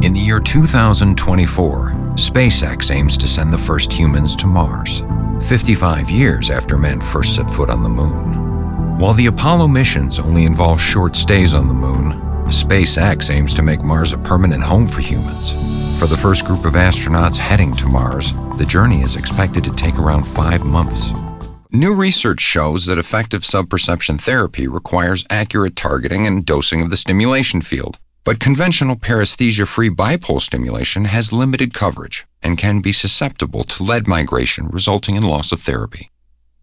In the year 2024, SpaceX aims to send the first humans to Mars, 55 years after men first set foot on the moon. While the Apollo missions only involve short stays on the moon, SpaceX aims to make Mars a permanent home for humans. For the first group of astronauts heading to Mars, the journey is expected to take around five months. New research shows that effective subperception therapy requires accurate targeting and dosing of the stimulation field. But conventional paresthesia free bipole stimulation has limited coverage and can be susceptible to lead migration, resulting in loss of therapy.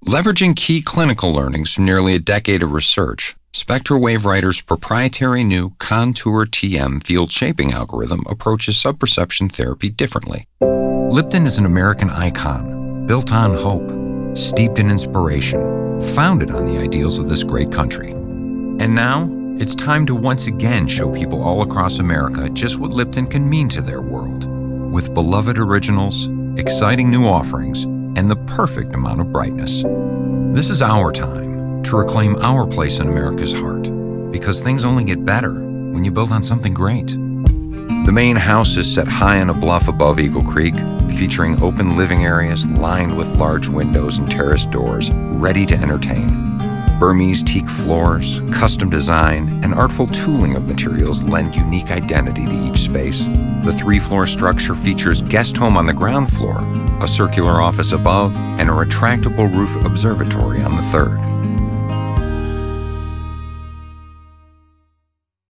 Leveraging key clinical learnings from nearly a decade of research, Spectra WaveWriter's proprietary new Contour TM field shaping algorithm approaches subperception therapy differently. Lipton is an American icon, built on hope, steeped in inspiration, founded on the ideals of this great country. And now, it's time to once again show people all across America just what Lipton can mean to their world. With beloved originals, exciting new offerings, and the perfect amount of brightness. This is our time to reclaim our place in America's heart, because things only get better when you build on something great. The main house is set high on a bluff above Eagle Creek, featuring open living areas lined with large windows and terrace doors, ready to entertain. Burmese teak floors, custom design, and artful tooling of materials lend unique identity to each space. The three floor structure features guest home on the ground floor, a circular office above, and a retractable roof observatory on the third.